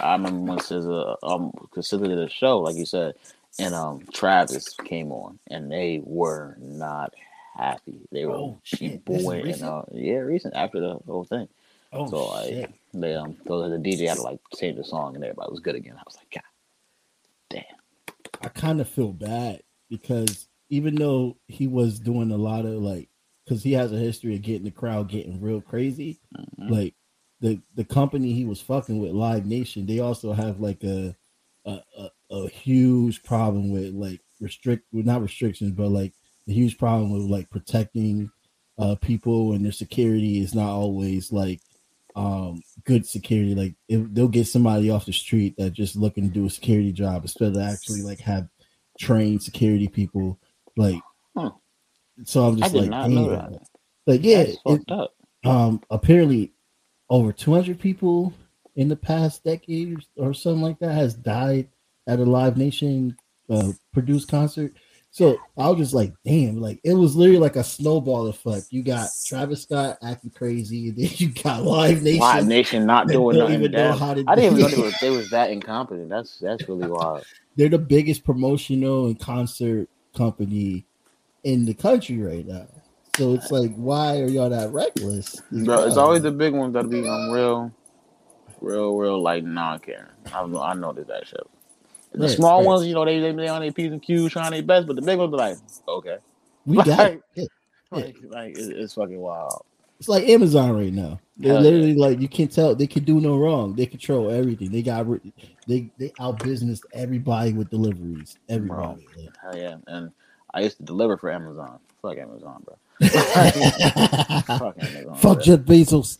I remember when SZA, um, because SZA did a show, like you said, and um, Travis came on, and they were not happy. They were Oh, shit. Boy and uh, yeah, recent after the whole thing. oh so like, they um, so the DJ had to like change the song, and everybody was good again. I was like, God, damn. I kind of feel bad because even though he was doing a lot of like, because he has a history of getting the crowd getting real crazy, Mhm. like the the company he was fucking with, Live Nation, they also have like a a, a, a huge problem with like restrict, well, not restrictions, but like a huge problem with like protecting uh people and their security is not always like um good security. Like if they'll get somebody off the street that just looking to do a security job instead of actually like have trained security people. Like, Huh. so I'm just like, damn. Like, yeah, it- um, apparently over 200 people in the past decade or something like that has died at a Live Nation uh, produced concert. So I was just like, damn, like it was literally like a snowball effect. You got Travis Scott acting crazy, and then you got Live Nation. Live Nation not doing don't nothing. even know damn. how to I didn't even know do- they was, they was that incompetent. That's that's really wild. They're the biggest promotional and concert company in the country right now. So it's like, why are y'all that reckless? Bro, it's always the big ones that be on real, real, real like non-caring. I I noticed that shit. The small ones, you know, they they they on their p's and q's trying their best, but the big ones are like, okay, we got Like- it. Yeah. like, like it's, it's fucking wild. It's like Amazon right now. They're Hell yeah. literally like you can't tell they can do no wrong. They control everything. They got they they out business everybody with deliveries. Everybody. Hell yeah, and I used to deliver for Amazon. Fuck Amazon, bro. Fuck Fuck Amazon. bro. Jeff Bezos.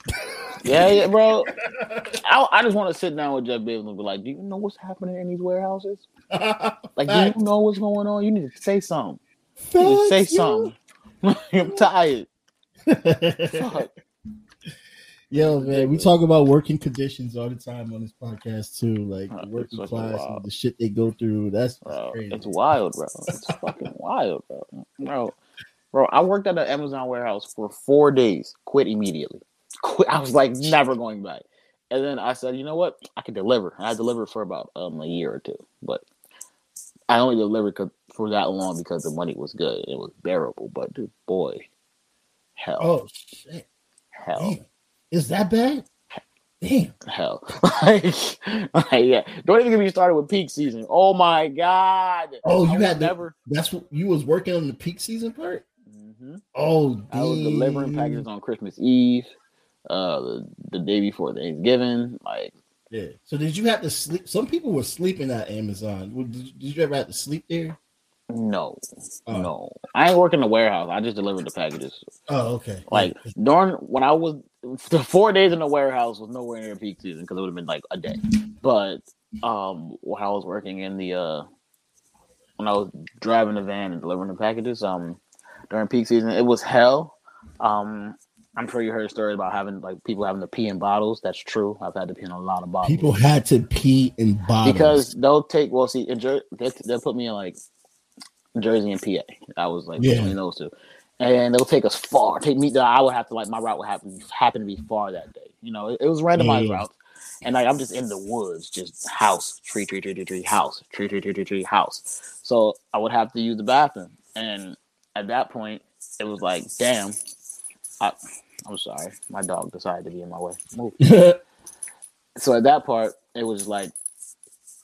Yeah, yeah, bro. I, I just want to sit down with Jeff Bezos and be like, do you know what's happening in these warehouses? Like, do you know what's going on? You need to say something. You need to say something. I'm tired. Fuck. Yo, man, we talk about working conditions all the time on this podcast too, like working class and the shit they go through. That's Bro, crazy. it's wild, bro. It's fucking wild, bro. Bro, bro, I worked at an Amazon warehouse for four days. Quit immediately. Quit. I was like, never going back. And then I said, you know what? I can deliver. And I delivered for about um a year or two, but I only delivered for that long because the money was good. It was bearable. But dude, boy, hell, Oh shit! hell, Damn. Is that bad? Damn. hell. like, like, yeah. Don't even get me started with peak season. Oh my god. Oh, you I had never. That's what you was working on the peak season part. hmm Oh, I was delivering packages on Christmas Eve, uh, the, the day before Thanksgiving. Like, Yeah. So did you have to sleep? Some people were sleeping at Amazon. Did, did you ever have to sleep there? no, Oh. no. I ain't working the warehouse. I just delivered the packages. Oh, okay. Like during when I was the four days in the warehouse was nowhere near peak season because it would have been like a day. But um, when I was working in the uh, when I was driving the van and delivering the packages, um, during peak season, it was hell. Um, I'm sure you heard a story about having like people having to pee in bottles. That's true. I've had to pee in a lot of bottles. people had to pee in bottles because they'll take well see in Jer- they they'll put me in like Jersey and PA. I was like Yeah. between those two, and they'll take us far. Take me. I would have to like my route would happen happen to be far that day. You know, it, it was randomized Yeah. routes, and like I'm just in the woods, just house tree tree tree tree tree house tree tree tree tree tree house. So I would have to use the bathroom, and at that point, it was like, damn. I, I'm sorry, my dog decided to be in my way. Move so at that part, it was like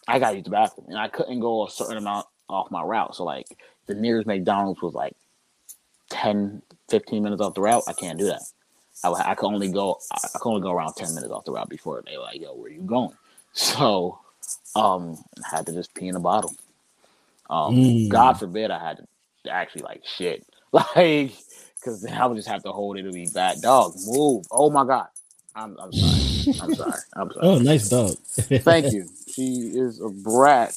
I gotta use the bathroom, and I couldn't go a certain amount off my route. So like the nearest McDonald's was like 10, 15 minutes off the route. I can't do that. I, I could only go I could only go around ten minutes off the route before they were like, "Yo, where you going?" So um, I had to just pee in a bottle. Um, Mm. God forbid I had to actually like shit, like because then I would just have to hold it to be bad. Dog, move! Oh my god, I'm, I'm sorry. I'm sorry. I'm sorry. oh, nice dog. Thank you. She is a brat.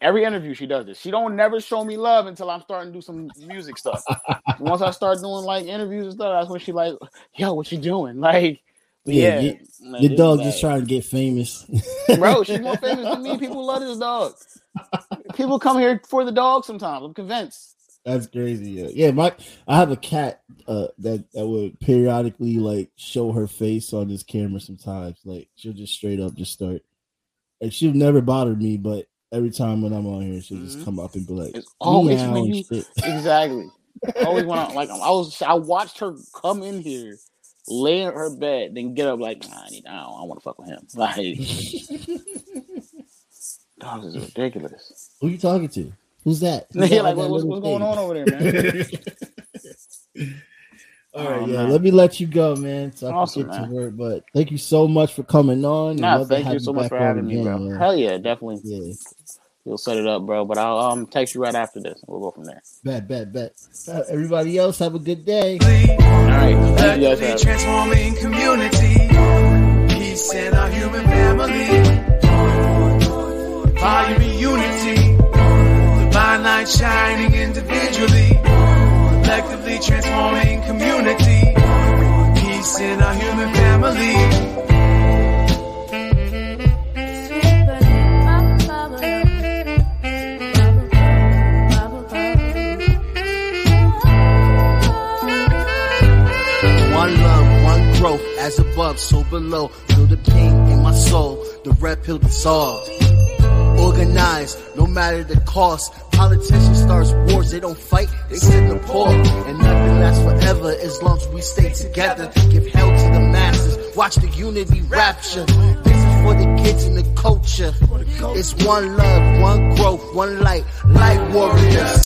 Every interview she does this. She don't never show me love until I'm starting to do some music stuff. Once I start doing like interviews and stuff, that's when she like, yo, what you doing? Like, Yeah, yeah, you- like, Your dog just trying to get famous. bro. She's more famous than me. People love this dog. People come here for the dog sometimes. I'm convinced. That's crazy. Yeah, yeah. My I have a cat uh, that that would periodically like show her face on this camera. Sometimes, like she'll just straight up just start. and she'll never bother me, but every time when I'm on here, she'll just Mhm. come up and be like, It's always when you exactly. Always when I like I was I watched her come in here, lay in her bed, then get up like nah, I need I don't, I want to fuck with him. Like dogs is ridiculous. Who you talking to? Who's that? Who's Yeah, that like what, what's, what's going on over there, man? All right, Oh, yeah. man. Let me let you go, man. So I Awesome, can get man. to work. But thank you so much for coming on. Nah, thank you so much for having me, again, bro. man. Hell yeah, definitely. Yeah, We'll set it up, bro. But I'll um text you right after this, we'll go from there. bet, bet, bet. Uh, everybody else, have a good day. All right, thank you guys. Collectively for having me. transforming community. Peace in our human family. Volume unity. Light shining individually. Collectively transforming community. Peace in our human family. One love, one growth, as above, so below. Feel the pain in my soul, the red pill dissolved. Organized, no matter the cost. Politicians start wars, they don't fight, they sit in the poor. And nothing lasts forever as long as we stay together. Give hell to the masses, watch the unity rapture. This is for the kids and the culture. It's one love, one growth, one light, light warriors.